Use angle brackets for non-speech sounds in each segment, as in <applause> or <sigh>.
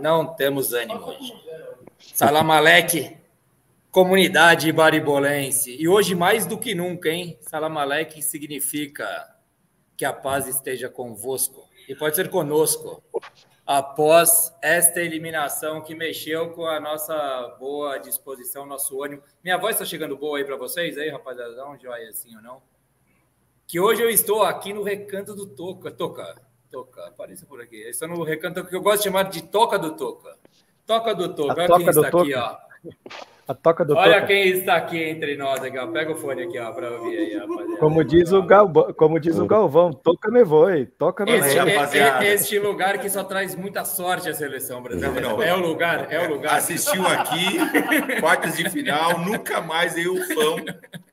Não temos ânimo hoje. Salam Alek, comunidade baribolense. E hoje, mais do que nunca, hein? Salam Alek significa que a paz esteja convosco e pode ser conosco após esta eliminação que mexeu com a nossa boa disposição, nosso ânimo. Minha voz está chegando boa aí para vocês, aí, rapaziada? Um joia assim ou não? Que hoje eu estou aqui no recanto do Toca. Toca, Toca, apareça por aqui. Estou no recanto que eu gosto de chamar de Toca do Toca. Toca do Toca, olha toca quem está aqui, ó. A toca do Olha toca. quem está aqui entre nós aqui, ó. Pega o fone aqui, ó, para ouvir aí, rapaziada. Como diz o Galvão, como diz o Galvão, toca me voe, toca me Este, voe. é- é- este lugar que só traz muita sorte à seleção brasileira. Não, não. É o lugar, é o lugar. Assistiu aqui, <laughs> quartas de final, nunca mais eu o Fão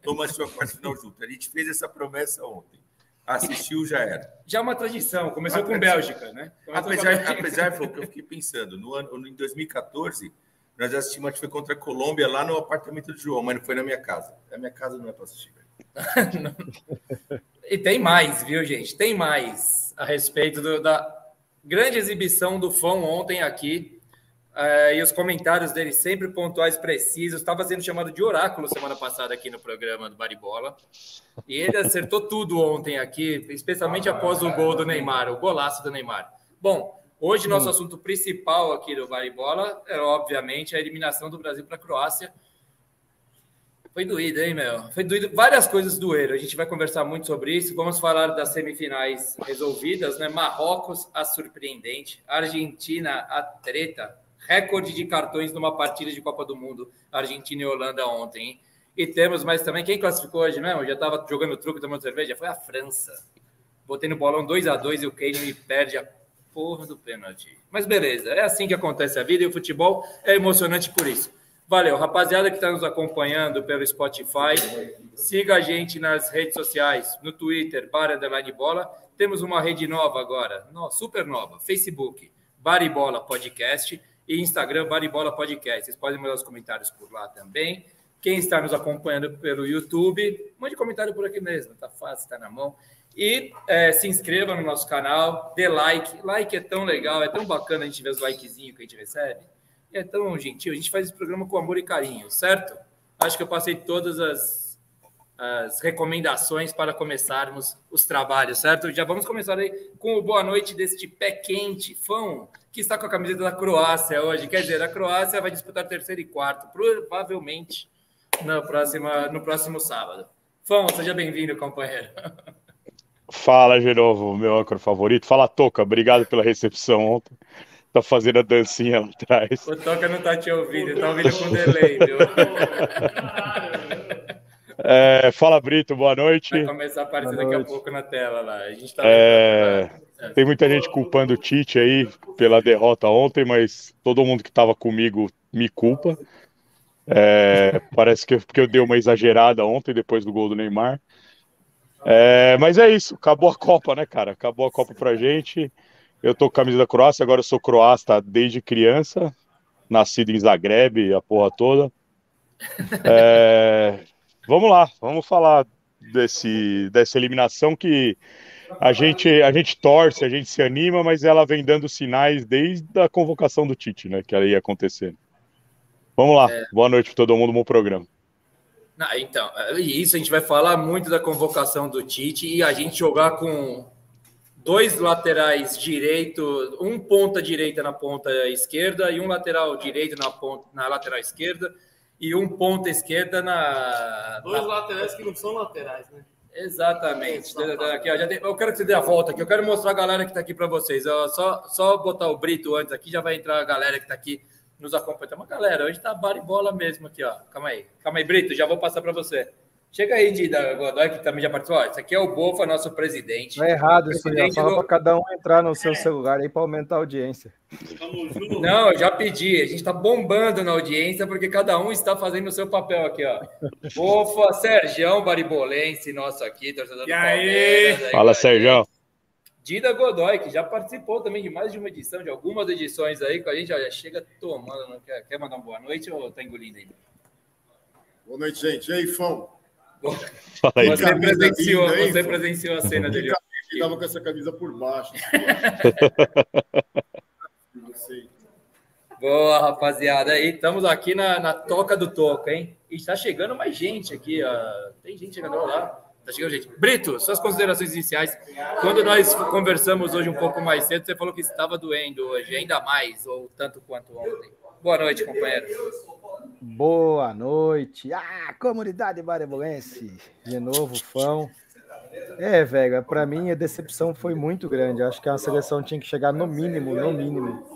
vamos assistir a quarta de final junto. A gente fez essa promessa ontem. Assistiu, já era. Já é uma tradição. Começou Uma com. Bélgica, né? Começou com a Apesar, Bélgica. apesar foi o que eu fiquei pensando, no ano, em 2014, nós assistimos, acho que foi contra a Colômbia, lá no apartamento do João, mas não foi na minha casa. Na minha casa não é para assistir. <laughs> E tem mais, viu, gente? Tem mais a respeito do- da grande exibição do Fão ontem aqui. Eh, e os comentários dele sempre pontuais, precisos. Estava sendo chamado de oráculo semana passada aqui no programa do Baribola. E ele acertou tudo ontem aqui, especialmente após o gol do Neymar, o golaço do Neymar. Bom, hoje nosso assunto principal aqui do Baribola é, obviamente, a eliminação do Brasil para a Croácia. Foi doído, hein, meu? Foi doído. Várias coisas doeram. A gente vai conversar muito sobre isso. Vamos falar das semifinais resolvidas, né? Marrocos, a surpreendente. Argentina, a treta. Recorde de cartões numa partida de Copa do Mundo. Argentina e Holanda ontem, hein? E temos mais também. Quem classificou hoje mesmo? Eu já estava jogando truque, tomando cerveja. Foi a França. Botei no bolão 2 a 2 e o Kane me perde a porra do pênalti. Mas beleza, é assim que acontece a vida e o futebol é emocionante por isso. Valeu, rapaziada que está nos acompanhando pelo Spotify, siga a gente nas redes sociais, no Twitter, Bar Underline Bola. Temos uma rede nova agora, super nova, Facebook, Baribola Podcast e Instagram, Baribola Podcast. Vocês podem mandar os comentários por lá também. Quem está nos acompanhando pelo YouTube, mande comentário por aqui mesmo, tá fácil, tá na mão. E eh, se inscreva no nosso canal, dê like. Like é tão legal, é tão bacana a gente ver os likezinhos que a gente recebe. E é tão gentil. A gente faz esse programa com amor e carinho, certo? Acho que eu passei todas as, as recomendações para começarmos os trabalhos, certo? Já vamos começar aí com o boa noite deste pé quente, fã, que está com a camiseta da Croácia hoje. Quer dizer, a Croácia vai disputar terceiro e quarto, provavelmente no próximo, no próximo sábado. Fão, seja bem-vindo, companheiro. Fala, de novo, meu âncora favorito. Fala, Toca, obrigado pela recepção ontem. Tá fazendo a dancinha lá atrás. O Toca não tá te ouvindo, tá ouvindo com delay, viu? <laughs> É, fala, Brito, boa noite. Vai começar a aparecer Boa daqui a pouco na tela lá. A gente tá É, tem muita gente culpando o Tite aí pela derrota ontem, mas todo mundo que estava comigo me culpa. É, parece que porque eu dei uma exagerada ontem depois do gol do Neymar. É, mas é isso, acabou a Copa, né, cara? Acabou a Copa pra gente. Eu tô com a camisa da Croácia, agora eu sou croata desde criança, nascido em Zagreb, a porra toda. É, vamos lá, vamos falar desse, dessa eliminação que a gente, a gente torce, a gente se anima, mas ela vem dando sinais desde a convocação do Tite, né? Que ela ia acontecer. Vamos lá, boa noite para todo mundo, bom programa. Não, então, é isso a gente vai falar muito da convocação do Tite e a gente jogar com dois laterais direito, um ponta direita na ponta esquerda e um lateral direito na ponta na lateral esquerda e um ponta esquerda na, Dois na- laterais que não são laterais, né? Exatamente. Aqui, ó, já tem- eu quero que você dê a volta aqui. Eu quero mostrar a galera que está aqui para vocês. Ó, só, só botar o Brito antes aqui, já vai entrar a galera que está aqui nos acompanhando. Uma galera, hoje tá bar e bola mesmo aqui, ó. Calma aí. Calma aí, Brito, já vou passar para você. Chega aí, Dida Godoy, que também já participou. Ó, esse aqui é o Bofa, nosso presidente. Não é errado isso. Presidente Fala do- para cada um entrar no seu celular aí para aumentar a audiência. Não, eu já pedi. A gente está bombando na audiência porque cada um está fazendo o seu papel aqui, ó. Bofa, Sergião Baribolense, nosso aqui, torcedor do E aí? Palmeiras. aí, Fala. Sérgio. Dida Godoy, que já participou também de mais de uma edição, de algumas edições aí, com a gente já chega tomando. Não quer, quer mandar uma boa noite ou tá engolindo ainda? Boa noite, gente. E aí, Fão? Fala aí. Você Camisa presenciou, linda, você presenciou a cena dele. Ele tava com essa camisa por baixo. <laughs> Boa, rapaziada. Aí estamos aqui na, na toca do toco, hein? E está chegando mais gente aqui. Ó. Tem gente chegando lá. Tá chegando gente. Brito, suas considerações iniciais. Quando nós conversamos hoje um pouco mais cedo, você falou que estava doendo hoje, ainda mais, ou tanto quanto ontem. Boa noite, companheiro. Boa noite. Ah, comunidade barebolense. De novo, fã. É, velho, pra mim a decepção foi muito grande. Acho que a seleção tinha que chegar no mínimo, no mínimo,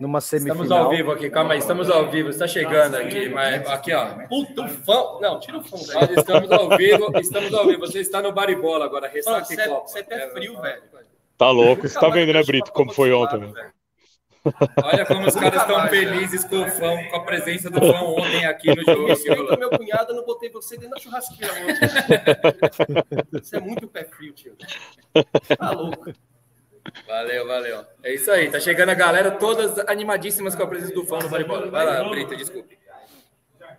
numa semifinal. Estamos ao vivo aqui, calma aí, estamos ao vivo, está chegando aqui, mas aqui, ó. Puta, o fã. Não, tira o fã. Nós estamos ao vivo, estamos ao vivo. Você está no baribola agora, ressaca e copa. Você é frio, velho. Tá louco. Você tá vendo, né, Brito, como foi ontem, né? Olha como os caras estão felizes com o fã, com a presença do fã ontem aqui no jogo. Respeita meu cunhado, eu não botei você dentro da churrasqueira ontem. Você é muito pé frio, tio. Tá louco. Valeu, valeu. É isso aí, tá chegando a galera, todas animadíssimas com a presença do fã no baribola. Vai lá, Brito, desculpe.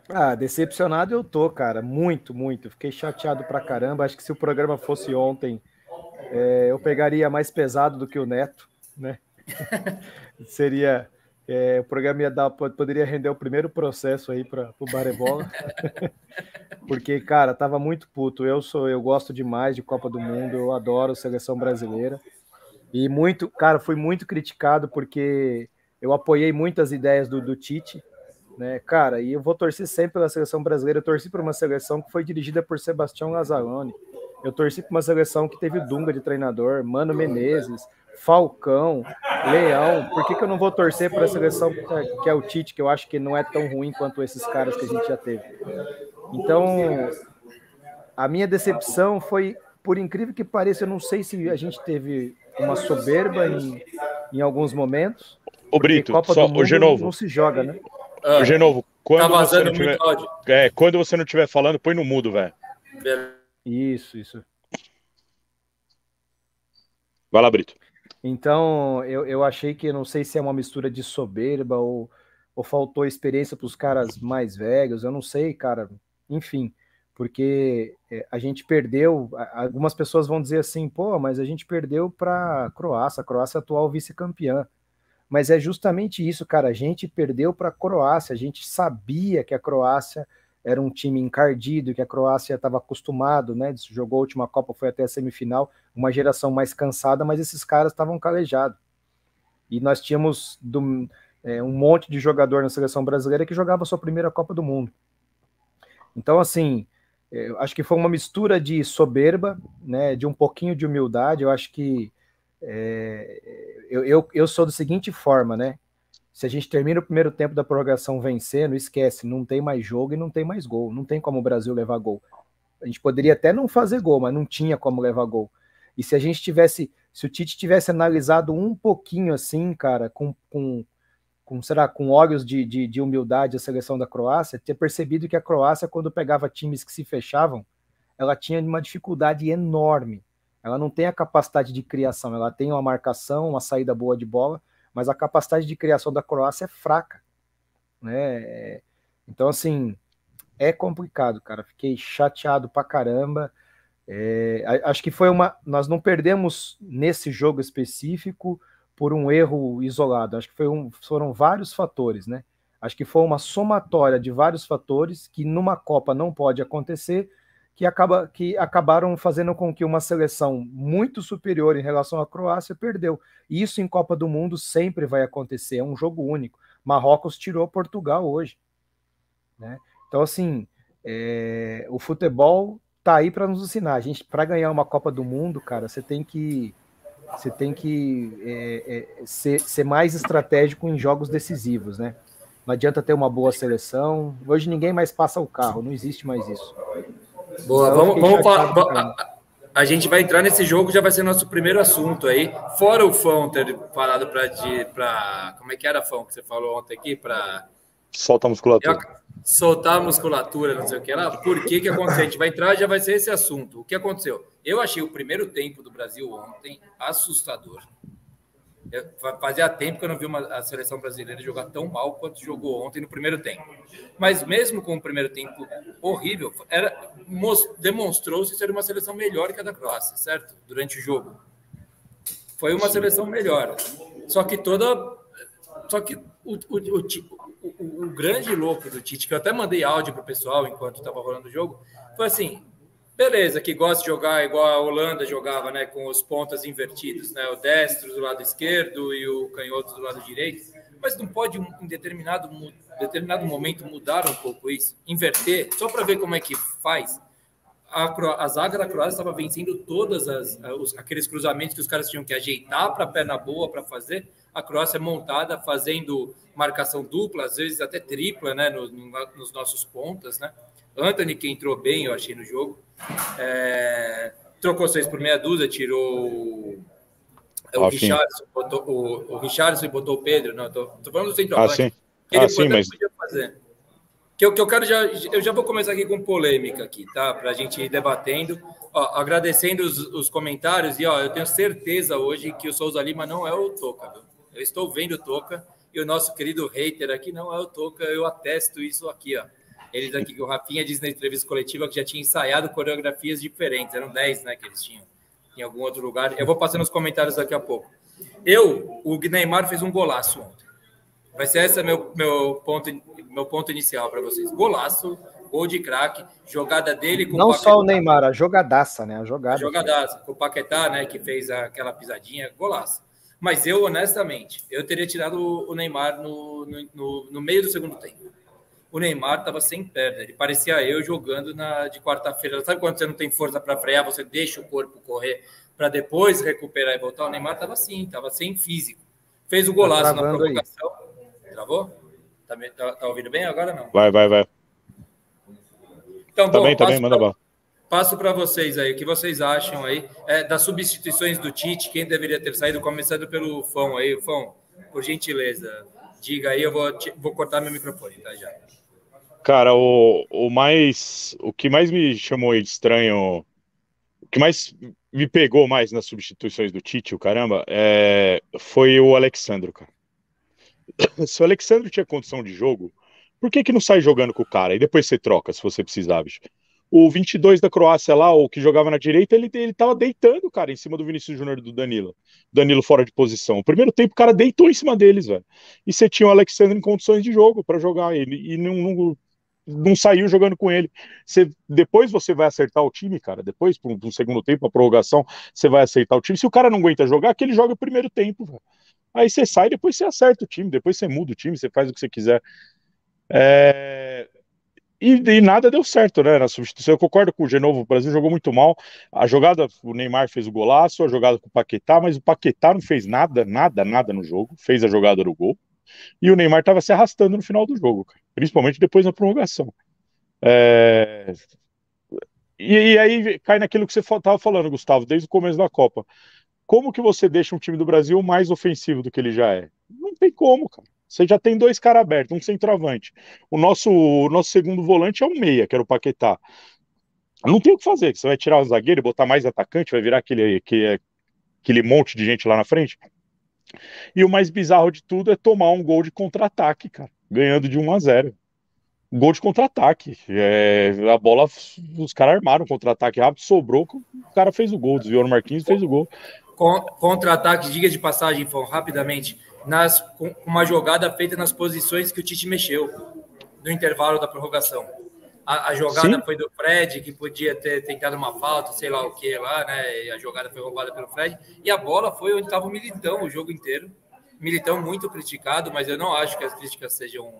Ah, decepcionado eu tô, cara. Muito, muito. Fiquei chateado pra caramba. Acho que se o programa fosse ontem, é, eu pegaria mais pesado do que o Neto, né? <laughs> Seria. é, o programa ia dar, poderia render o primeiro processo aí para o Barebola. <laughs> Porque, cara, tava muito puto. Eu sou, eu gosto demais de Copa do Mundo, eu adoro a seleção brasileira. E muito, cara, fui muito criticado porque eu apoiei muitas ideias do, do Tite, né, cara, e eu vou torcer sempre pela seleção brasileira. Eu torci por uma seleção que foi dirigida por Sebastião Lazzaroni. Eu torci por uma seleção que teve Dunga de treinador, Mano Menezes, Falcão, Leão. Por que, que eu não vou torcer para a seleção que é- o Tite, que eu acho que não é tão ruim quanto esses caras que a gente já teve? Então, a minha decepção foi, por incrível que pareça, eu não sei se a gente teve uma soberba em, em alguns momentos. Ô, porque Brito, Copa só, do o Genovo, não se joga, né? Ah, o Genovo, quando tá você não tiver, é, quando você não estiver falando, põe no mudo, velho. Isso, isso. Vai lá, Brito. Então, eu, eu achei que, não sei se é uma mistura de soberba ou, ou faltou experiência para os caras mais velhos, eu não sei, cara. Enfim, porque é, a gente perdeu. Algumas pessoas vão dizer assim, pô, mas a gente perdeu para a Croácia, a Croácia é atual vice-campeã. Mas é justamente isso, cara. A gente perdeu para a Croácia, a gente sabia que a Croácia era um time encardido, que a Croácia estava acostumado, né? Jogou a última Copa, foi até a semifinal uma geração mais cansada, mas esses caras estavam calejados. E nós tínhamos do- é, um monte de jogador na seleção brasileira que jogava a sua primeira Copa do Mundo. Então, assim, é, eu acho que foi uma mistura de soberba, né, de um pouquinho de humildade. Eu acho que é, eu, eu, eu sou da seguinte forma, né? Se a gente termina o primeiro tempo da prorrogação vencendo, esquece, não tem mais jogo e não tem mais gol. Não tem como o Brasil levar gol. A gente poderia até não fazer gol, mas não tinha como levar gol. E se a gente tivesse, se o Tite tivesse analisado um pouquinho assim, cara, com, com, com será, com olhos de, de, de humildade a seleção da Croácia, ter percebido que a Croácia, quando pegava times que se fechavam, ela tinha uma dificuldade enorme. Ela não tem a capacidade de criação, ela tem uma marcação, uma saída boa de bola, mas a capacidade de criação da Croácia é fraca. Né? Então, assim, é complicado, cara. Fiquei chateado pra caramba. É, acho que foi uma. Nós não perdemos nesse jogo específico por um erro isolado. Acho que um- foram vários fatores, né? Acho que foi uma somatória de vários fatores que numa Copa não pode acontecer, que, acaba, que acabaram fazendo com que uma seleção muito superior em relação à Croácia perdeu. Isso em Copa do Mundo sempre vai acontecer, é um jogo único. Marrocos tirou Portugal hoje. Né? Então, assim, é, o futebol tá aí para nos ensinar. A gente, para ganhar uma Copa do Mundo, cara, você tem que você tem que é, é, ser, ser mais estratégico em jogos decisivos, né? Não adianta ter uma boa seleção. Hoje ninguém mais passa o carro, não existe mais isso. Boa, Então, vamos, vamos falar. A, a gente vai entrar nesse jogo, já vai ser nosso primeiro assunto aí. Fora o Fão ter falado para. Como é que era, Fão, que você falou ontem aqui? Para. Solta a Eu, musculatura. ac- soltar a musculatura, não sei o que lá. Por que que aconteceu? A gente vai entrar já vai ser esse assunto. O que aconteceu? Eu achei o primeiro tempo do Brasil ontem assustador. Fazia tempo que eu não vi uma, a seleção brasileira jogar tão mal quanto jogou ontem no primeiro tempo. Mas mesmo com o primeiro tempo horrível, demonstrou-se ser uma seleção melhor que a da Croácia, certo? Durante o jogo. Foi uma seleção melhor. Só que toda. Só que o, o, o, o, o grande louco do Tite, que eu até mandei áudio para o pessoal enquanto estava rolando o jogo, foi assim: beleza, que gosta de jogar igual a Holanda jogava, né, com os pontas invertidos, né, o destro do lado esquerdo e o canhoto do lado direito, mas não pode em determinado, determinado momento mudar um pouco isso, inverter, só para ver como é que faz. A, a zaga da Croácia estava vencendo todas as os, aqueles cruzamentos que os caras tinham que ajeitar para perna boa para fazer. A Croácia montada fazendo marcação dupla, às vezes até tripla, né, no, no, nos nossos pontas, né? Anthony, que entrou bem, eu achei, no jogo. É, trocou seis por meia dúzia, tirou o Richardson, botou, o, o Richardson e botou o Pedro. Não, tô, tô falando do centroavante. Ah, sim. Que ele ah, sim, mas... podia fazer. Que eu, que eu quero já, eu já vou começar aqui com polêmica aqui, tá? Para a gente ir debatendo. Ó, agradecendo os, os, comentários e ó, eu tenho certeza hoje que o Souza Lima não é o Toca. Viu? Eu estou vendo o Toca e o nosso querido hater aqui não é o Toca. Eu atesto isso aqui, ó. Eles aqui, que o Rafinha disse na entrevista coletiva que já tinha ensaiado coreografias diferentes, eram 10, né, que eles tinham em algum outro lugar. Eu vou passando os comentários daqui a pouco. Eu, o Neymar fez um golaço ontem. Vai ser esse meu, meu, ponto, meu ponto inicial para vocês. Golaço, gol de craque, jogada dele com Não o só o Neymar, a jogadaça, né? A jogada. A jogadaça, com o Paquetá, né, que fez aquela pisadinha, golaço. Mas eu, honestamente, eu teria tirado o Neymar no, no, no meio do segundo tempo o Neymar estava sem perna. Ele parecia eu jogando na, de quarta-feira. Sabe quando você não tem força para frear, você deixa o corpo correr para depois recuperar e voltar? O Neymar estava assim, estava sem físico. Fez o golaço tá na provocação. Aí. Travou? Tá, tá, tá, ouvindo bem agora não? Vai, vai, vai. Então, tá bom, bem, tá bem, manda pra, Passo para vocês aí, o que vocês acham aí é, das substituições do Tite, quem deveria ter saído, começando pelo Fão aí. Fão, por gentileza, diga aí, eu vou, vou cortar meu microfone, tá já. Cara, o, o mais. O que mais me chamou de estranho. O que mais me pegou mais nas substituições do Tite, o caramba, é, foi o Alexandro, cara. <coughs> Se o Alexandro tinha condição de jogo, por que, que não sai jogando com o cara? E depois você troca, se você precisar, bicho. O 22 da Croácia lá, o que jogava na direita, ele, ele tava deitando, cara, em cima do Vinícius Júnior e do Danilo. Danilo fora de posição. O primeiro tempo, o cara deitou em cima deles, velho. E você tinha o Alexandre em condições de jogo para jogar ele. E não, não não saiu jogando com ele. Você, depois você vai acertar o time, cara. Depois, para um segundo tempo, a prorrogação, você vai acertar o time. Se o cara não aguenta jogar, que ele joga o primeiro tempo. Véio. Aí você sai, depois você acerta o time, depois você muda o time, você faz o que você quiser. É... E, e, nada deu certo, né? Na substituição. Eu concordo com o Genovo, o Brasil jogou muito mal. A jogada, o Neymar fez o golaço, a jogada com o Paquetá, mas o Paquetá não fez nada, nada, nada no jogo. Fez a jogada do gol. E o Neymar estava se arrastando no final do jogo, cara principalmente depois da prorrogação. É... E, e, aí cai naquilo que você estava falando, Gustavo, desde o começo da Copa. Como que você deixa um time do Brasil mais ofensivo do que ele já é? Não tem como, cara. Você já tem dois caras abertos, um centroavante. O nosso, o nosso segundo volante é um meia, que era o Paquetá. Não tem o que fazer. Você vai tirar o zagueiro e botar mais atacante, vai virar aquele, aquele, aquele monte de gente lá na frente. E o mais bizarro de tudo é tomar um gol de contra-ataque, cara ganhando de 1 a 0. Gol de contra-ataque. É, a bola, os caras armaram contra-ataque rápido, sobrou, o cara fez o gol, desviou no Marquinhos fez o gol. Contra-ataque, diga de passagem, Fão, rapidamente, nas, com uma jogada feita nas posições que o Tite mexeu no intervalo da prorrogação. A, a jogada Sim. foi do Fred, que podia ter tentado uma falta, sei lá o que lá, né? E a jogada foi roubada pelo Fred. E a bola foi onde estava o Militão o jogo inteiro. Militão muito criticado, mas eu não acho que as críticas sejam.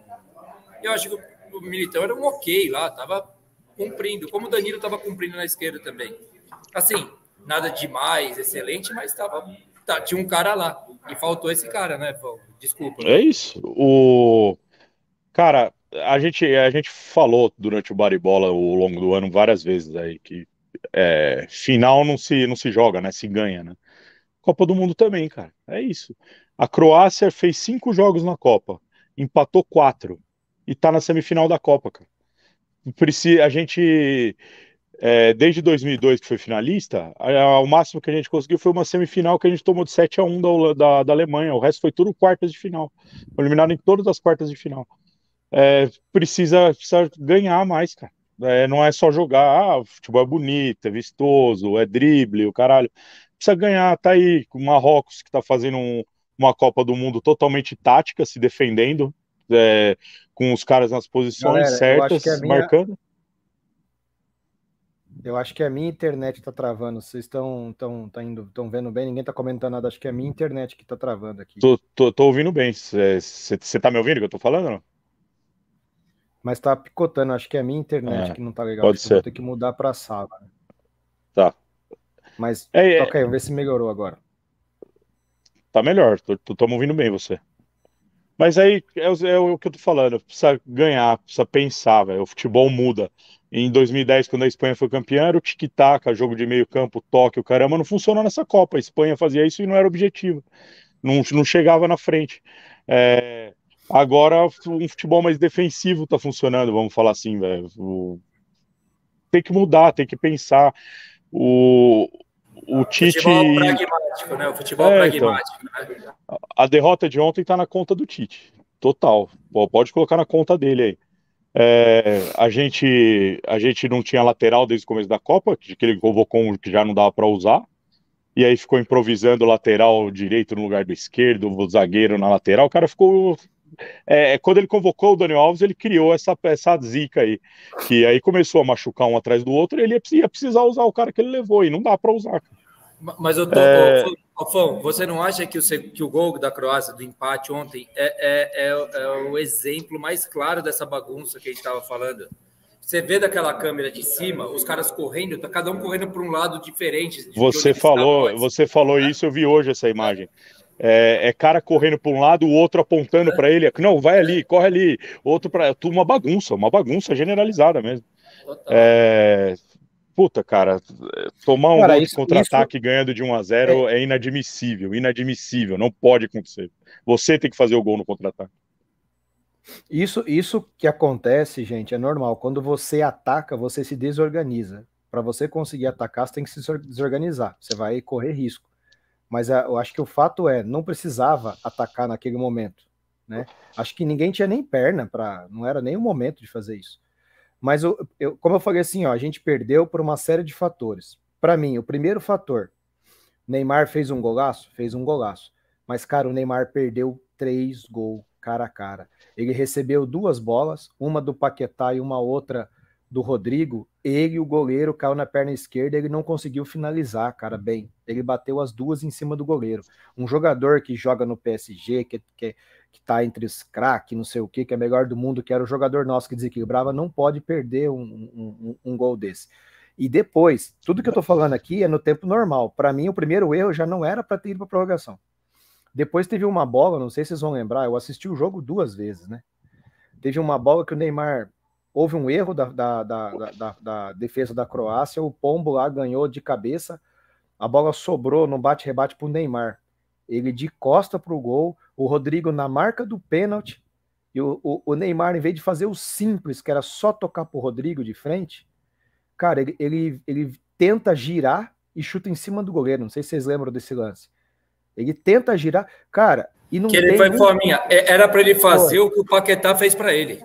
Eu acho que o Militão era um ok lá, estava cumprindo, como o Danilo estava cumprindo na esquerda também. Assim, nada demais, excelente, mas estava. Tá, tinha um cara lá. E faltou esse cara, né, Desculpa. É isso. O. Cara, a gente, a gente falou durante o Baribola ao longo do ano várias vezes aí que é, final não se, não se joga, né? Se ganha, né? Copa do Mundo também, cara. É isso. A Croácia fez cinco jogos na Copa, empatou quatro. e tá na semifinal da Copa, cara. A gente, é, desde 2002 que foi finalista, o máximo que a gente conseguiu foi uma semifinal que a gente tomou de 7 a 1 da, da, da Alemanha. O resto foi tudo quartas de final. Foi eliminado em todas as quartas de final. É, precisa, precisa ganhar mais, cara. É, não é só jogar, ah, o futebol é bonito, é vistoso, é drible, o caralho. Precisa ganhar, tá aí, o Marrocos que tá fazendo um, uma Copa do Mundo totalmente tática, se defendendo, é, com os caras nas posições Galera, certas, minha... marcando. Eu acho que a minha internet está travando. Vocês estão tão, tá indo, estão vendo bem? Ninguém está comentando nada. Acho que é a minha internet que está travando aqui. Tô, tô, tô ouvindo bem. Você está me ouvindo que eu estou falando? Não? Mas está picotando. Acho que é a minha internet é, que não está legal. Pode ser. Vou ter que mudar para a sala. Tá. Mas, é, ok, vamos ver se melhorou agora. Tá melhor. Estamos ouvindo bem você. Mas aí é, é, o que eu tô falando, precisa ganhar, precisa pensar, velho. O futebol muda. Em 2010, quando a Espanha foi campeã, era o tic-tac, jogo de meio campo, toque, o caramba, não funcionou nessa Copa. A Espanha fazia isso e não era objetivo. Não, não chegava na frente. É, agora, um futebol mais defensivo tá funcionando, vamos falar assim, velho. Tem que mudar, tem que pensar. O, o Tite. Futebol pragmático, né? O futebol é, pragmático, então, né? A derrota de ontem está na conta do Tite. Total. Pode colocar na conta dele aí. É, a, gente, a gente não tinha lateral desde o começo da Copa, que ele convocou um que já não dava para usar. E aí ficou improvisando o lateral direito no lugar do esquerdo, o zagueiro na lateral. O cara ficou é, quando ele convocou o Daniel Alves, ele criou essa, essa zica aí, que aí começou a machucar um atrás do outro, e ele ia precisar usar o cara que ele levou, e não dá para usar. Mas eu tô, é... Fão, você não acha que o, que o gol da Croácia do empate ontem é, é, é, é o exemplo mais claro dessa bagunça que a gente estava falando? Você vê daquela câmera de cima, os caras correndo, tá cada um correndo para um lado diferente. Você falou, você falou isso, eu vi hoje essa imagem. É, é, cara correndo para um lado, o outro apontando para ele. Não, vai ali, corre ali. Outro para. Tudo uma bagunça, uma bagunça generalizada mesmo. É, puta, cara, tomar um cara, gol de contra-ataque isso... ganhando de 1 a 0 é... é inadmissível, inadmissível, não pode acontecer. Você tem que fazer o gol no contra-ataque. Isso, isso que acontece, gente, é normal. Quando você ataca, você se desorganiza. Para você conseguir atacar, você tem que se desorganizar. Você vai correr risco. Mas a, eu acho que o fato é, não precisava atacar naquele momento, né? Acho que ninguém tinha nem perna para, não era nem o momento de fazer isso. Mas eu, eu, como eu falei assim, ó, a gente perdeu por uma série de fatores. Para mim, o primeiro fator, Neymar fez um golaço, fez um golaço. Mas cara, o Neymar perdeu três gols cara a cara. Ele recebeu duas bolas, uma do Paquetá e uma outra do Rodrigo, ele, o goleiro, caiu na perna esquerda, ele não conseguiu finalizar, cara, bem. Ele bateu as duas em cima do goleiro. Um jogador que joga no PSG, que, que, que tá entre os craques, não sei o que, que é melhor do mundo, que era o jogador nosso que desequilibrava, não pode perder um, um, um, um gol desse. E depois, tudo que eu tô falando aqui é no tempo normal. Para mim, o primeiro erro já não era para ter ido para prorrogação. Depois teve uma bola, não sei se vocês vão lembrar, eu assisti o jogo duas vezes, né? Teve uma bola que o Neymar houve um erro da, da, da, da, defesa da Croácia, o Pombo lá ganhou de cabeça, a bola sobrou no bate-rebate para o Neymar. Ele de costa para o gol, o Rodrigo na marca do pênalti, e o, o, o, Neymar, em vez de fazer o simples, que era só tocar para o Rodrigo de frente, cara, ele, ele, ele tenta girar e chuta em cima do goleiro. Não sei se vocês lembram desse lance. Ele tenta girar, cara, e não que ele foi fominha. É, era para ele fazer Pô. o que o Paquetá fez para ele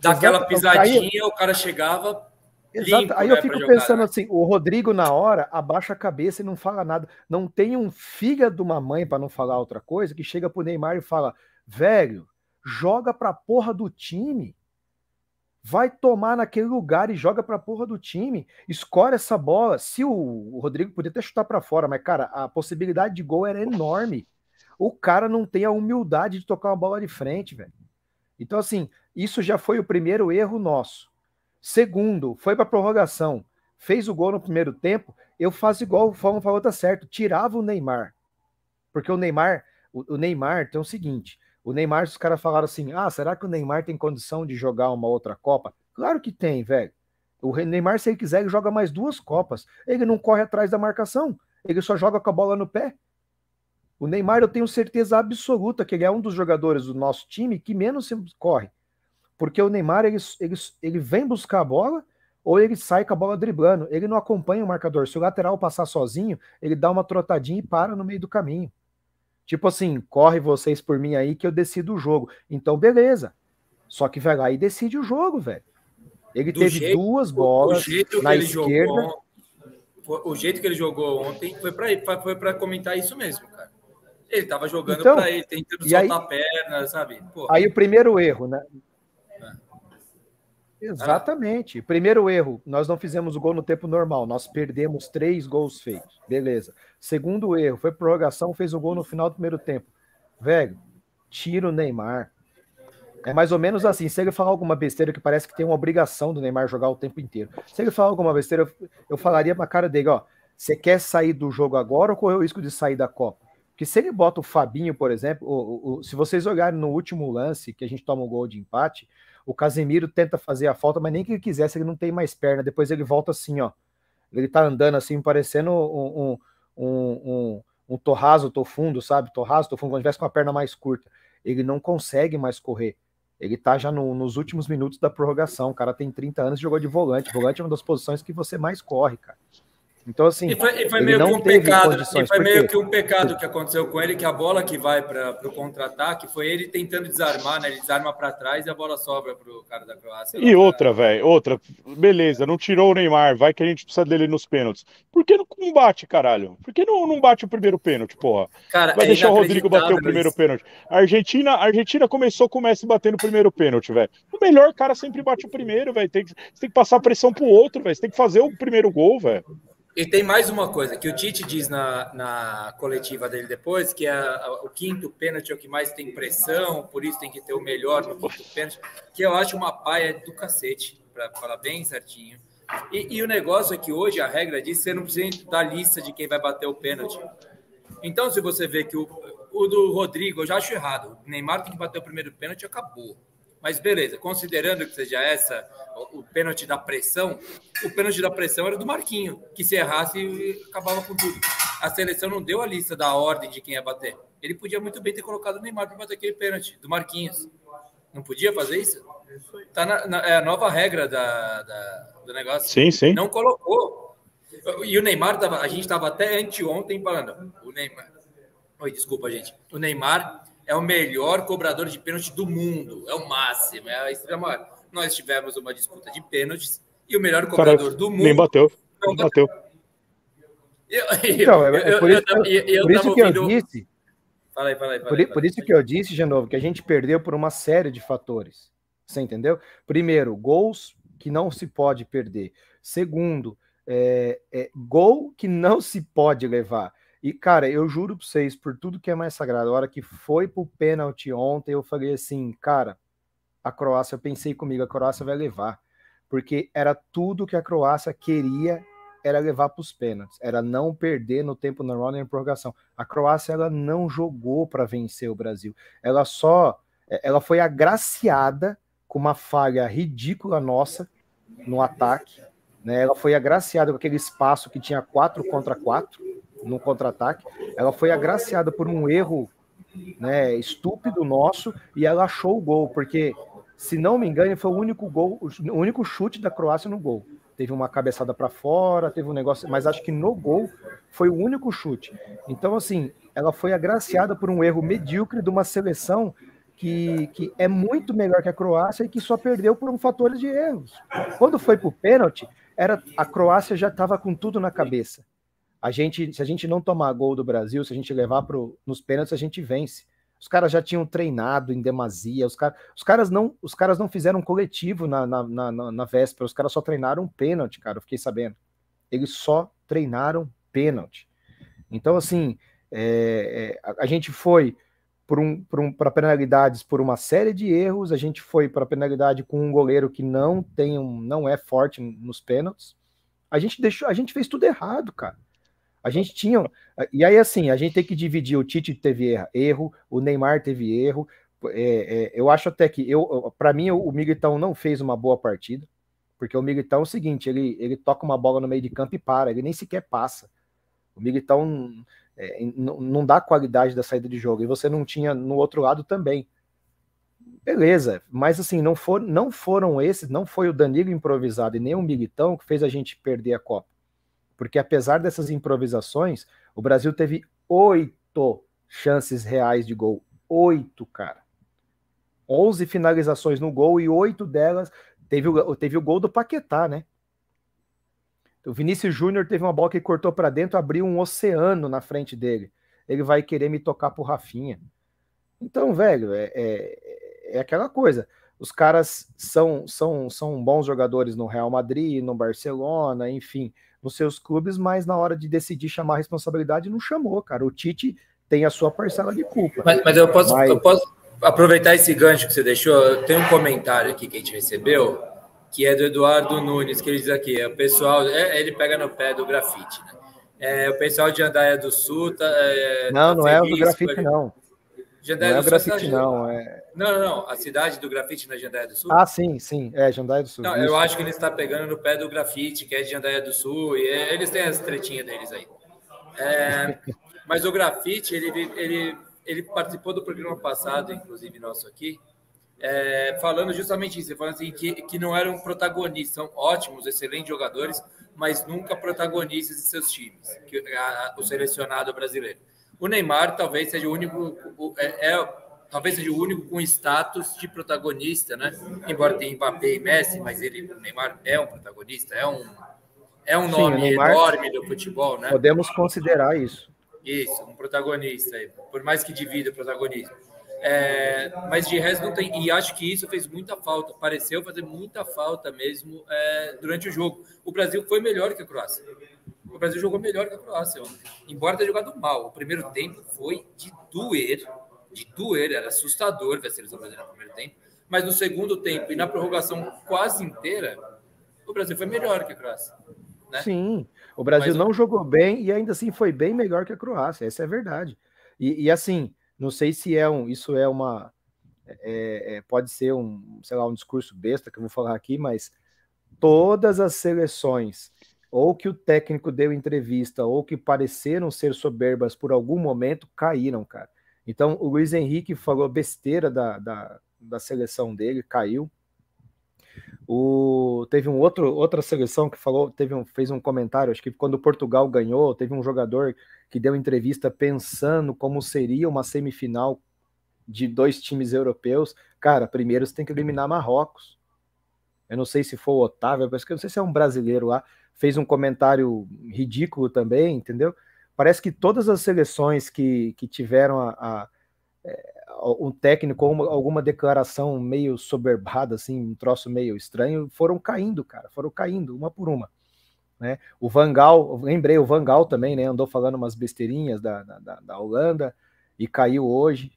daquela pisadinha, o cara chegava. Exato. Limpo, aí eu né, fico pensando assim: o Rodrigo, na hora, abaixa a cabeça e não fala nada. Não tem um filho de uma mãe, para não falar outra coisa, que chega pro Neymar e fala: velho, joga pra porra do time. Vai tomar naquele lugar e joga pra porra do time. Escolhe essa bola. Se o, o Rodrigo podia até chutar para fora, mas, cara, a possibilidade de gol era enorme. O cara não tem a humildade de tocar uma bola de frente, velho. Então, assim, isso já foi o primeiro erro nosso. Segundo, foi para prorrogação, fez o gol no primeiro tempo, eu faço igual o Fábio falou, tá certo, tirava o Neymar. Porque o Neymar, o, o Neymar tem o seguinte, o Neymar, os caras falaram assim, ah, será que o Neymar tem condição de jogar uma outra Copa? Claro que tem, velho. O Neymar, se ele quiser, ele joga mais duas Copas. Ele não corre atrás da marcação, ele só joga com a bola no pé. O Neymar, eu tenho certeza absoluta que ele é um dos jogadores do nosso time que menos corre. Porque o Neymar ele, ele, ele vem buscar a bola ou ele sai com a bola driblando. Ele não acompanha o marcador. Se o lateral passar sozinho, ele dá uma trotadinha e para no meio do caminho. Tipo assim, corre vocês por mim aí que eu decido o jogo. Então, beleza. Só que vai lá e decide o jogo, velho. Ele Do teve jeito, duas bolas na esquerda. Jogou, o jeito que ele jogou ontem foi para foi para comentar isso mesmo. Ele tava jogando então, para ele, tentando soltar aí, a perna, sabe? Porra. Aí o primeiro erro, né? É. Exatamente. Primeiro erro, nós não fizemos o gol no tempo normal, nós perdemos três gols feitos. Beleza. Segundo erro, foi prorrogação, fez o gol no final do primeiro tempo. Velho, tira o Neymar. É mais ou menos assim. Se ele falar alguma besteira que parece que tem uma obrigação do Neymar jogar o tempo inteiro. Se ele falar alguma besteira, eu, eu falaria pra cara dele, ó. Você quer sair do jogo agora ou correr o risco de sair da Copa? Porque se ele bota o Fabinho, por exemplo, o, o, se vocês olharem no último lance, que a gente toma o gol de empate, o Casemiro tenta fazer a falta, mas nem que ele quisesse, ele não tem mais perna. Depois ele volta assim, ó. Ele tá andando assim, parecendo um, um, um, um, um torraso, tofundo, sabe? Torraso, tofundo, quando tivesse com a perna mais curta. Ele não consegue mais correr. Ele tá já no, nos últimos minutos da prorrogação. O cara tem 30 anos e jogou de volante. Volante é uma das posições que você mais corre, cara. Então, assim. E foi, e foi meio que um pecado. E foi meio que um pecado que aconteceu com ele, que a bola que vai para o contra-ataque foi ele tentando desarmar, né? Ele desarma para trás e a bola sobra para o cara da Croácia. E outra, velho, outra. Beleza, não tirou o Neymar, vai que a gente precisa dele nos pênaltis. Por que não bate, caralho? Por que não, não bate o primeiro pênalti, porra? Cara, vai é deixar o Rodrigo bater o primeiro pênalti. A Argentina, a Argentina começou com o Messi batendo o primeiro pênalti, velho. O melhor cara sempre bate o primeiro, velho. Tem, você tem que passar pressão pro outro, velho. Você tem que fazer o primeiro gol, velho. E tem mais uma coisa que o Tite diz na, na coletiva dele depois, que é o quinto pênalti é o que mais tem pressão, por isso tem que ter o melhor no quinto pênalti, que eu acho uma paia do cacete, para falar bem certinho. E, e, o negócio é que hoje a regra diz que você não precisa da lista de quem vai bater o pênalti. Então, se você vê que o, o do Rodrigo, eu já acho errado. O Neymar tem que bater o primeiro pênalti acabou. Mas beleza, considerando que seja essa o, pênalti da pressão, o pênalti da pressão era do Marquinho, que se errasse acabava com tudo. A seleção não deu a lista da ordem de quem ia bater. Ele podia muito bem ter colocado o Neymar para bater aquele pênalti do Marquinhos. Não podia fazer isso? Tá na, na, é a nova regra da, da, do negócio. Sim, sim. Não colocou. E o Neymar, tava, a gente estava até anteontem falando. O Neymar. Oi, desculpa, gente. O Neymar é o melhor cobrador de pênalti do mundo, é o máximo, é a estrela maior. Nós tivemos uma disputa de pênaltis e o melhor cobrador Cara, do mundo. Nem bateu. Não bateu. Eu, então, é por isso, eu, por isso que eu disse. Fala aí, fala aí, fala por, aí, por isso que eu disse, de novo, que a gente perdeu por uma série de fatores. Você entendeu? Primeiro, gols que não se pode perder. Segundo, é, é, gol que não se pode levar. E, cara, eu juro pra vocês, por tudo que é mais sagrado, a hora que foi pro pênalti ontem, eu falei assim, cara, a Croácia, eu pensei comigo, a Croácia vai levar. Porque era tudo que a Croácia queria era levar para os pênaltis, era não perder no tempo normal nem na prorrogação. A Croácia ela não jogou para vencer o Brasil. Ela só é, ela foi agraciada com uma falha ridícula nossa no ataque, né? Ela foi agraciada com aquele espaço que tinha 4 contra 4 no contra-ataque. Ela foi agraciada por um erro né, estúpido nosso e ela achou o gol, porque, se não me engano, foi o único gol, o único chute da Croácia no gol. Teve uma cabeçada para fora, teve um negócio, mas acho que no gol foi o único chute. Então, assim, ela foi agraciada por um erro medíocre de uma seleção que, que é muito melhor que a Croácia e que só perdeu por um fator de erros. Quando foi para o pênalti, era, a Croácia já estava com tudo na cabeça. A gente, se a gente não tomar gol do Brasil, se a gente levar pro, nos pênaltis, a gente vence. Os caras já tinham treinado em demasia, os, cara, os, caras, não, os caras não fizeram coletivo na, na, na, na véspera, os caras só treinaram pênalti, cara, eu fiquei sabendo. Eles só treinaram pênalti. Então, assim, é, é, a, a, gente foi para um, um, penalidades por uma série de erros, a gente foi para penalidade com um goleiro que não tem um, não é forte nos pênaltis. A gente deixou, a gente fez tudo errado, cara. A gente tinha. E aí, assim, a gente tem que dividir. O Tite teve erro, o Neymar teve erro. É, é, eu acho até que eu, para mim, o Militão não fez uma boa partida, porque o Militão é o seguinte: ele, ele toca uma bola no meio de campo e para, ele nem sequer passa. O Militão é, não, dá qualidade da saída de jogo, e você não tinha no outro lado também. Beleza, mas assim, não, for, não foram esses, não foi o Danilo improvisado e nem o Militão que fez a gente perder a Copa. Porque apesar dessas improvisações, o Brasil teve oito chances reais de gol. Oito, cara. Onze finalizações no gol e oito delas teve o, teve o gol do Paquetá, né? O Vinícius Júnior teve uma bola que cortou para dentro, abriu um oceano na frente dele. Ele vai querer me tocar pro Rafinha. Então, velho, é, é, é aquela coisa. Os caras são, são, são bons jogadores no Real Madrid, no Barcelona, enfim, nos seus clubes, mas na hora de decidir chamar a responsabilidade, não chamou, cara. O Tite tem a sua parcela de culpa. Mas, mas eu, posso, mas... eu posso aproveitar esse gancho que você deixou. Tem um comentário aqui que a gente recebeu que é do Eduardo Nunes, que ele diz aqui, é o pessoal, é, ele pega no pé do grafite, né? É, o pessoal de Andaia do Sul tá, é, Não, tá não é o do grafite, não. Jandaia não é o grafite, sul, não. É... Não, não, não. A cidade do grafite na é Jandaia do Sul? Ah, sim, sim. É, Jandaia do Sul. Não, eu acho que ele está pegando no pé do grafite, que é de Jandaia do Sul, e é, eles têm as tretinhas deles aí. É, <laughs> mas o grafite, ele, ele, ele participou do programa passado, inclusive nosso aqui, é, falando justamente isso, falando assim, que, que não eram protagonistas, são ótimos, excelentes jogadores, mas nunca protagonistas de seus times, que, a, o selecionado brasileiro. O Neymar talvez seja o único, é, é, talvez seja o único com status de protagonista, né? Embora tenha Mbappé e Messi, mas ele, o Neymar é um protagonista, é um, é um nome Neymar, enorme do futebol, né? Podemos considerar isso. Isso, um protagonista, por mais que divida o protagonismo. É, mas de resto não tem. E acho que isso fez muita falta. Pareceu fazer muita falta mesmo é, durante o jogo. O Brasil foi melhor que a Croácia. O Brasil jogou melhor que a Croácia ontem. Embora tenha jogado mal. O primeiro tempo foi de doer. De doer. Era assustador ver a seleção brasileira no primeiro tempo. Mas no segundo tempo e na prorrogação quase inteira, o Brasil foi melhor que a Croácia. Né? Sim. O Brasil mas, não jogou bem e ainda assim foi bem melhor que a Croácia. Essa é a verdade. E, e assim não sei se é um, isso é uma, é, é, pode ser um, sei lá, um discurso besta que eu vou falar aqui, mas todas as seleções, ou que o técnico deu entrevista, ou que pareceram ser soberbas por algum momento, caíram, cara. Então, o Luiz Henrique falou besteira da, da, da seleção dele, caiu. O, teve um outro, outra seleção que falou, teve um, fez um comentário, acho que quando Portugal ganhou, teve um jogador que deu entrevista pensando como seria uma semifinal de dois times europeus. Cara, primeiro você tem que eliminar Marrocos. Eu não sei se foi o Otávio, eu não sei se é um brasileiro lá, fez um comentário ridículo também, entendeu? Parece que todas as seleções que, que tiveram a, a é, um técnico ou alguma declaração meio soberbada, assim, um troço meio estranho, foram caindo, cara, foram caindo, uma por uma. Né? O Vangal, lembrei, o Vangal também, né? Andou falando umas besteirinhas da, da, da Holanda e caiu hoje.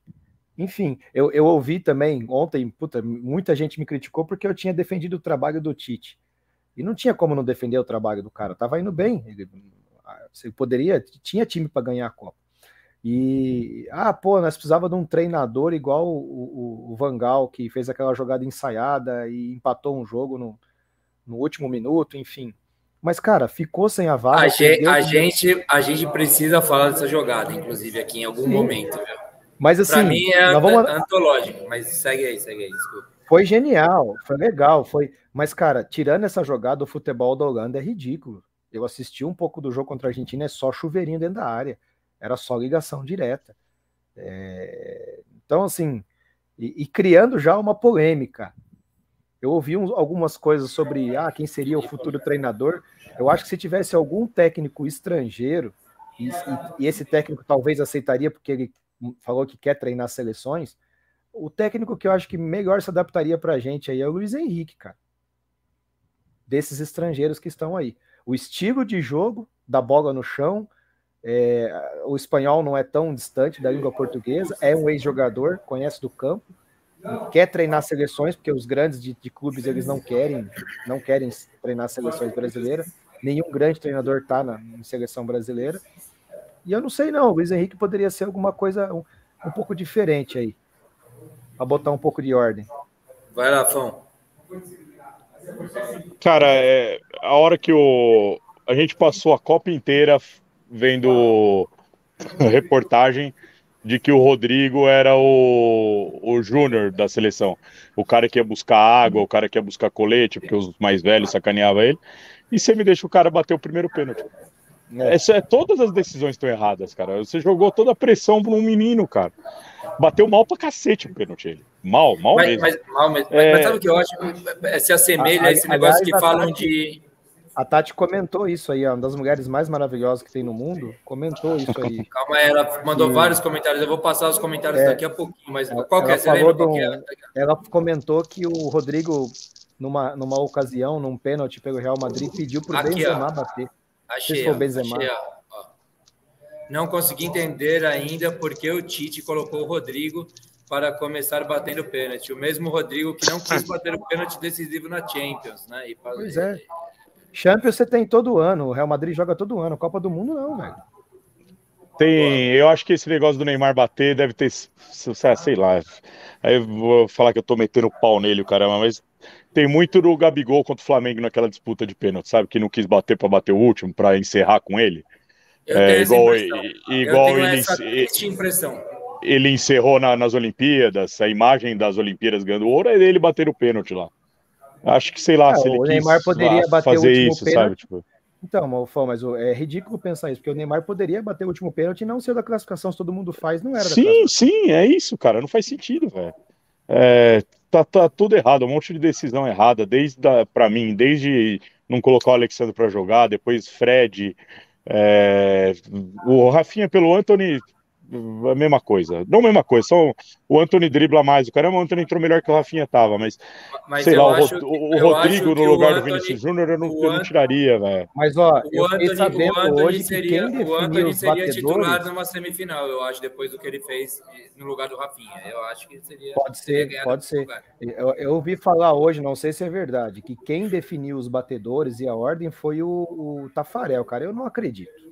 Enfim, eu, eu ouvi também ontem, puta, muita gente me criticou porque eu tinha defendido o trabalho do Tite. E não tinha como não defender o trabalho do cara, tava indo bem. Ele, você poderia, tinha time para ganhar a Copa. E, ah, pô, nós precisava de um treinador igual o, o, o Vangal, que fez aquela jogada ensaiada e empatou um jogo no, no último minuto, enfim. Mas, cara, ficou sem a vaga. A, gente, a gente, a gente precisa falar dessa jogada, inclusive, aqui em algum Sim. momento. Viu? Mas assim. Pra mim é vamos... antológico, mas segue aí, segue aí, desculpa. Foi genial, foi legal, foi. Mas, cara, tirando essa jogada, o futebol da Holanda é ridículo. Eu assisti um pouco do jogo contra a Argentina, é só chuveirinho dentro da área. Era só ligação direta. É... Então, assim, e, e criando já uma polêmica. Eu ouvi um, algumas coisas sobre ah, quem seria o futuro treinador. Eu acho que se tivesse algum técnico estrangeiro, e, e, e esse técnico talvez aceitaria, porque ele falou que quer treinar seleções, o técnico que eu acho que melhor se adaptaria para a gente aí é o Luiz Henrique, cara. Desses estrangeiros que estão aí. O estilo de jogo, da bola no chão, é, o espanhol não é tão distante da língua portuguesa, é um ex-jogador, conhece do campo, quer treinar seleções, porque os grandes de, de, clubes eles não querem, não querem treinar seleções brasileiras. Nenhum grande treinador está na, na, seleção brasileira. E eu não sei não, o Luiz Henrique poderia ser alguma coisa um, um pouco diferente aí, para botar um pouco de ordem. Vai lá, Fão. Cara, é, a hora que o a gente passou a Copa inteira vendo reportagem de que o Rodrigo era o, o júnior da seleção. O cara que ia buscar água, o cara que ia buscar colete, porque os mais velhos sacaneavam ele. E você me deixa o cara bater o primeiro pênalti. Essa, é, todas as decisões estão erradas, cara. Você jogou toda a pressão para um menino, cara. Bateu mal pra cacete o pênalti ele. Mal, mal Mas, mesmo. mas, mal mesmo. É. Mas sabe o que eu acho? É, Se assemelha a esse Ali- negócio aliás, que a falam Tati- de. A Tati comentou isso aí, ó, uma das mulheres mais maravilhosas que tem no mundo, comentou isso aí. <laughs> Calma aí, ela mandou Sim. vários comentários. Eu vou passar os comentários É. daqui a pouquinho. Mas Ela- qual que é? ela Você lembra falou qual é? Ela comentou que o Rodrigo, numa, numa ocasião, num pênalti pelo Real Madrid, pediu pro Aqui, Benzema ó. bater. Achei, se for ó, Benzema. achei, ó, ó. Não consegui entender ainda porque o Tite colocou o Rodrigo para começar batendo pênalti. O mesmo Rodrigo que não quis bater o pênalti decisivo na Champions, né? E, Pois é. Champions você tem todo ano, o Real Madrid joga todo ano, Copa do Mundo não, velho. Tem, eu acho que esse negócio do Neymar bater deve ter, sei lá. Aí eu vou falar que eu tô metendo pau nele, caramba, mas tem muito do Gabigol contra o Flamengo naquela disputa de pênalti, sabe? Que não quis bater para bater o último, para encerrar com ele. Eu É, tenho essa igual, igual eu tenho ele, essa triste impressão. ele encerrou na- nas Olimpíadas, a imagem das Olimpíadas ganhando ouro é dele bater o pênalti lá. Acho que, sei lá, É, se ele o quis Neymar poderia ah, bater o fazer último isso, sabe? pênalti. Tipo, Então, Malfão, mas é ridículo pensar isso, porque o Neymar poderia bater o último pênalti e não ser da classificação, se todo mundo faz, não era da sim, sim, é isso, cara. Não faz sentido, velho. É, tá, tá tudo errado, um monte de decisão errada, desde a- pra mim, desde não colocar o Alexandre pra jogar, depois Fred, é, o Rafinha pelo Anthony, a mesma coisa. Não a mesma coisa, só o Anthony dribla mais. O caramba, o Anthony entrou melhor que o Rafinha tava, mas, Mas sei lá, o, acho que- o Rodrigo no que lugar do Anthony- Vinícius Júnior eu não, eu não tiraria, velho. Mas, ó, O eu fiquei Anthony, sabendo o Anthony hoje que seria, quem o Anthony os seria batedores... titular numa semifinal, eu acho, depois do que ele fez no lugar do Rafinha. Eu acho que seria. Pode ser, pode ser. lugar. Eu, eu ouvi falar hoje, não sei se é verdade, que quem definiu os batedores e a ordem foi o, o Tafarel, cara. Eu não acredito.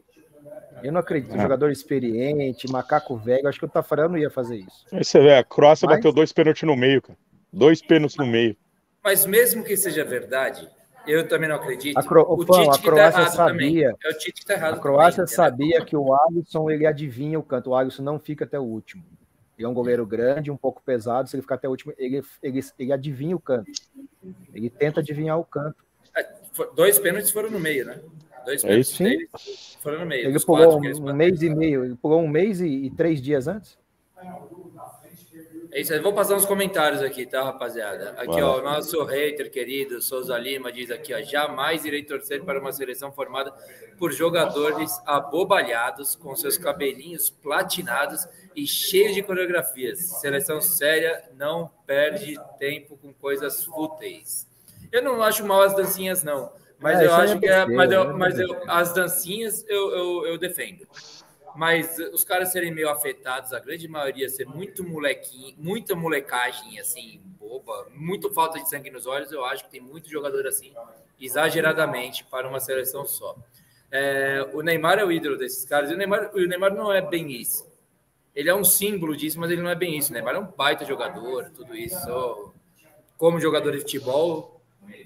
Eu não acredito. É. Jogador experiente, macaco velho, acho que o Tafarel não ia fazer isso. Aí você vê, a Croácia Mas- bateu dois pênaltis no meio, cara. Dois pênaltis no meio. Mas mesmo que seja verdade, eu também não acredito. A Cro- o Fão, a Tite que tá Croácia errado também. sabia. É o Tite que tá errado. A Croácia também, sabia que o Alisson ele adivinha o canto. O Alisson não fica até o último. Ele é um goleiro grande, um pouco pesado. Se ele ficar até o último, ele, ele, ele adivinha o canto. Ele tenta adivinhar o canto. entendeu? Dois pênaltis foram no meio, né? Dois É isso? dele foram no meio. Ele pulou quatro um, mês e meio. Ele pulou um mês e, e três dias antes. É isso aí. Vou passar uns comentários aqui, tá, rapaziada? Aqui, Vai ó, nosso hater querido, Souza Lima, diz aqui, ó, jamais irei torcer para uma seleção formada por jogadores abobalhados, com seus cabelinhos platinados e cheios de coreografias. Seleção séria não perde tempo com coisas fúteis. Eu não acho mal as dancinhas, não. Mas É, eu aí acho é que é, besteira, mas, eu, né? mas eu, as dancinhas eu, eu, eu defendo. Mas os caras serem meio afetados, a grande maioria ser muito molequinho, muita molecagem, assim, boba, muito falta de sangue nos olhos, eu acho que tem muito jogador assim, exageradamente, para uma seleção só. É, o Neymar é o ídolo desses caras, e o Neymar, o Neymar não é bem isso. Ele é um símbolo disso, mas ele não é bem isso. O Neymar é um baita jogador, tudo isso. Como jogador de futebol,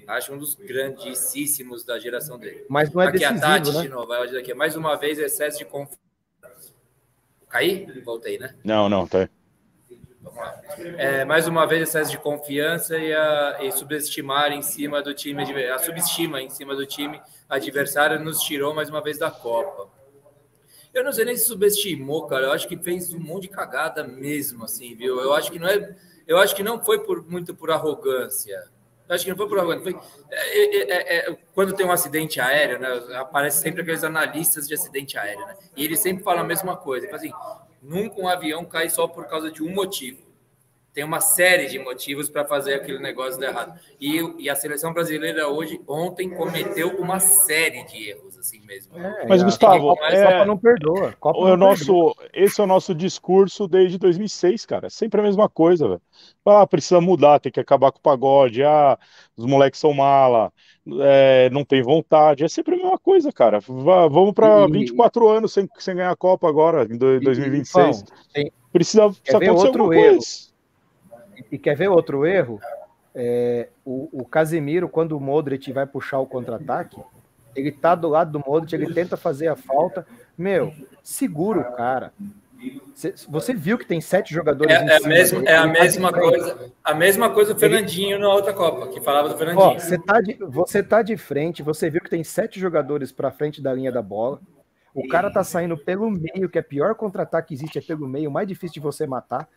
acho um dos grandíssimos da geração dele. Mas não é aqui a decisivo, Tati né? de novo, ela diz aqui, mais uma vez, excesso de confiança. Caí? Voltei, né? Não, não, tá. Vamos lá. É, mais uma vez, excesso de confiança e, a, e subestimar em cima do time, a subestima em cima do time adversário nos tirou mais uma vez da Copa. Eu não sei nem se subestimou, cara. Eu acho que fez um monte de cagada mesmo, assim, viu? Eu acho que não é. Eu acho que não foi por, muito por arrogância. Acho que não foi por arrogância. Foi, é, é, é, é, quando tem um acidente aéreo, né? Aparece sempre aqueles analistas de acidente aéreo, né? E eles sempre falam a mesma coisa. Assim, nunca um avião cai só por causa de um motivo. Tem uma série de motivos para fazer aquele negócio dar errado. E, e a seleção brasileira hoje, ontem, cometeu uma série de erros, assim mesmo. É, Mas, Gustavo, a Copa, é- Copa não perdoa. Copa É não o perdoa. nosso, esse é o nosso discurso desde 2006, cara. É sempre a mesma coisa, velho. Ah, precisa mudar, tem que acabar com o pagode. Ah, os moleques são mala, é, não tem vontade. É sempre a mesma coisa, cara. Vá- vamos para E- 24 anos sem, sem ganhar a Copa agora, em do- E- 2026. Fão, tem- Precisa, precisa acontecer outro alguma erro? coisa. E quer ver outro erro? É, o, o Casemiro, quando o Modric vai puxar o contra-ataque, ele tá do lado do Modric, ele tenta fazer a falta. Meu, segura o cara. Você viu que tem sete jogadores É, é a, mesma, dele, é a ele tá mesma frente. coisa. A mesma coisa do Fernandinho na outra Copa, que falava do Fernandinho. você tá, de, você tá de frente, você viu que tem sete jogadores para frente da linha da bola. O cara tá saindo pelo meio, que é pior contra-ataque que existe, é pelo meio, o mais difícil de você matar.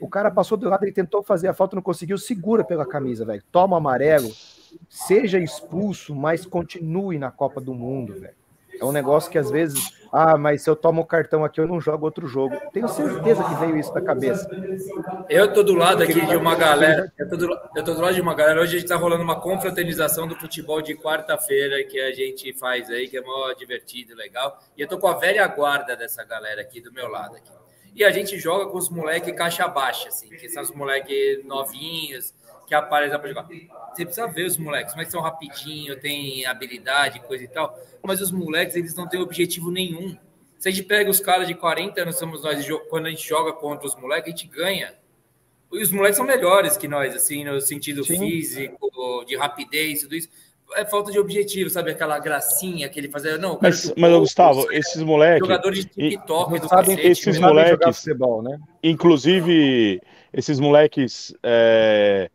O cara passou do lado, ele tentou fazer a falta, não conseguiu, segura pela camisa, velho. Toma amarelo, seja expulso, mas continue na Copa do Mundo, velho. É um negócio que às vezes, ah, mas se eu tomo o cartão aqui, eu não jogo outro jogo. Tenho certeza que veio isso da cabeça. Eu tô do lado aqui de uma galera. Eu tô, do, eu tô do lado de uma galera. Hoje a gente tá rolando uma confraternização do futebol de quarta-feira que a gente faz aí, que é mó divertido, legal. E eu tô com a velha guarda dessa galera aqui do meu lado aqui. E a gente joga com os moleques caixa baixa, assim, que são os moleques novinhos, que aparecem pra jogar. Você precisa ver os moleques, como é que são rapidinho, tem habilidade, coisa e tal. Mas os moleques, eles não têm objetivo nenhum. Se a gente pega os caras de 40 anos, somos nós, quando a gente joga contra os moleques, a gente ganha. E os moleques são melhores que nós, assim, no sentido Sim. físico, de rapidez, tudo isso. É falta de objetivo, sabe? Aquela gracinha que ele fazia. Não, Mas, mas Gustavo, saia. esses moleques, Jogadores de TikTok Não do sabem, cacete, esses jogar moleques- futebol, né? inclusive, esses moleques é,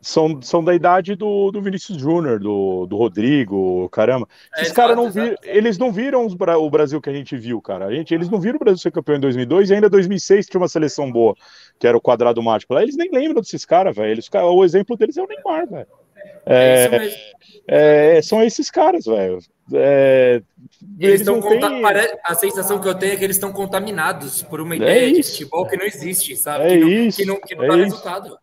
são, são da idade do, do Vinícius Júnior, do, do Rodrigo, caramba. É, Esses caras não viram, eles não viram os o Brasil que a gente viu, cara. A gente, eles não viram o Brasil ser campeão em 2002 e ainda 2006 tinha uma seleção boa, que era o quadrado mágico lá. Eles nem lembram desses caras, velho. Eles- O exemplo deles é o Neymar, velho. É É, é, são esses caras, velho. É, Eles estão têm- A sensação que eu tenho é que eles estão contaminados por uma É ideia de isso. futebol que não existe, sabe? É que não, isso, que não, que não é dá resultado.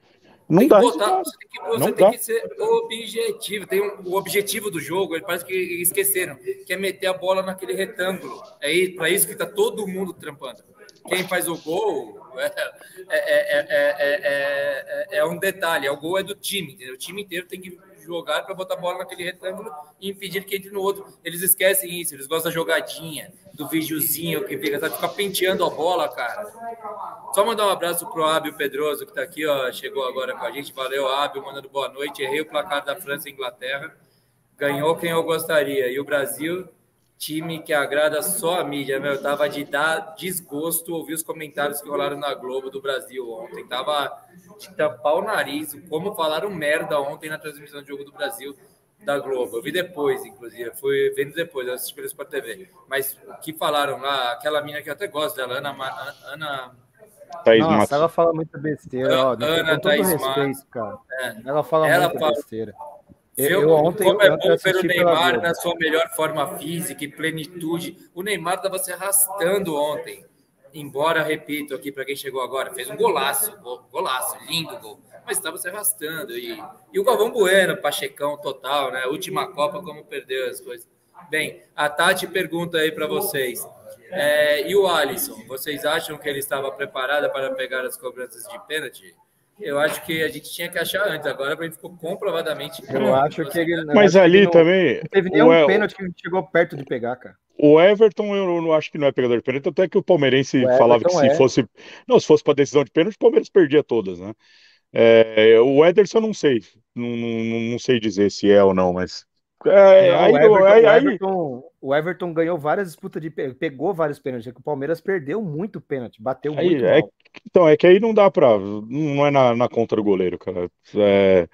Não tem dá que botar, resultado. você tem, que, você Não tem dá. que ser objetivo. Tem um, o objetivo do jogo, ele parece que esqueceram, que é meter a bola naquele retângulo. É para isso que está todo mundo trampando. Quem faz o gol <laughs> é, é, é, é, é, é um detalhe. O gol é do time. Entendeu? O time inteiro tem que jogar para botar a bola naquele retângulo e impedir que entre no outro. Eles esquecem isso. Eles gostam da jogadinha, do videozinho que fica, sabe? Fica penteando a bola, cara. Só mandar um abraço pro Ábio Pedroso, que tá aqui, ó, chegou agora com a gente. Valeu, Ábio, mandando boa noite. Errei o placar da França e Inglaterra. Ganhou quem eu gostaria. E o Brasil, time que agrada só a mídia, meu. Tava de dar desgosto ouvir os comentários que rolaram na Globo do Brasil ontem. Tava de tampar o nariz, como falaram merda ontem na transmissão do jogo do Brasil da Globo. Eu vi depois, inclusive. Fui vendo depois, eu assisti pelo Sport TV. Mas o que falaram lá, aquela mina que eu até gosto dela, Ana, Ma- Ana Thaís Nossa, Matos. ela fala muita besteira, ó. Ana Thaís respeito, cara. É. Ela fala Ela muita fala- besteira. Eu, Eu, ontem, como é bom ver o Neymar na sua melhor forma física e plenitude. O Neymar estava se arrastando ontem. Embora, repito aqui para quem chegou agora, fez um golaço, go- golaço, lindo gol, mas estava se arrastando. E, e o Galvão Bueno, Pachecão total, né? Última Copa, como perdeu as coisas. Bem, a Tati pergunta aí para vocês. É, e o Alisson, vocês acham que ele estava preparado para pegar as cobranças de pênalti? Eu acho que a gente tinha que achar antes, agora ele ficou comprovadamente. Eu acho que ele. Mas que ali não, também. Não teve nenhum E- pênalti que chegou perto de pegar, cara. o Everton, eu não acho que não é pegador de pênalti, até que o palmeirense O falava que se é. fosse. Não, se fosse para decisão de pênalti, o Palmeiras perdia todas, né? É, o Ederson, eu não sei. Não, não, não sei dizer se é ou não, mas. É, Não, aí, o, Everton, aí- o Everton- o Everton ganhou várias disputas de pe- pegou vários pênaltis, é que o Palmeiras perdeu muito pênalti, bateu Aí, muito é, então, é que aí não dá pra. Não é na, na contra do goleiro, cara. É,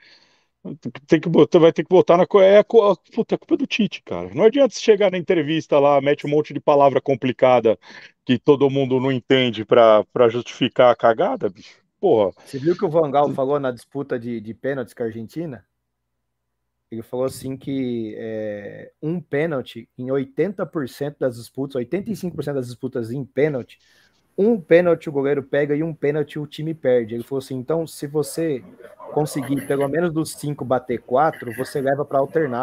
tem que botar, vai ter que botar na. É a, puta, é culpa do Tite, cara. Não adianta você chegar na entrevista lá, mete um monte de palavra complicada que todo mundo não entende pra, pra justificar a cagada, bicho. Porra. Você viu que o Vangal falou na disputa de, de pênaltis com a Argentina? Ele falou assim que é, um pênalti em 80% das disputas, 85% das disputas em pênalti, um pênalti o goleiro pega e um pênalti o time perde. Ele falou assim: então, se você conseguir pelo menos dos cinco bater quatro, você leva para alternado.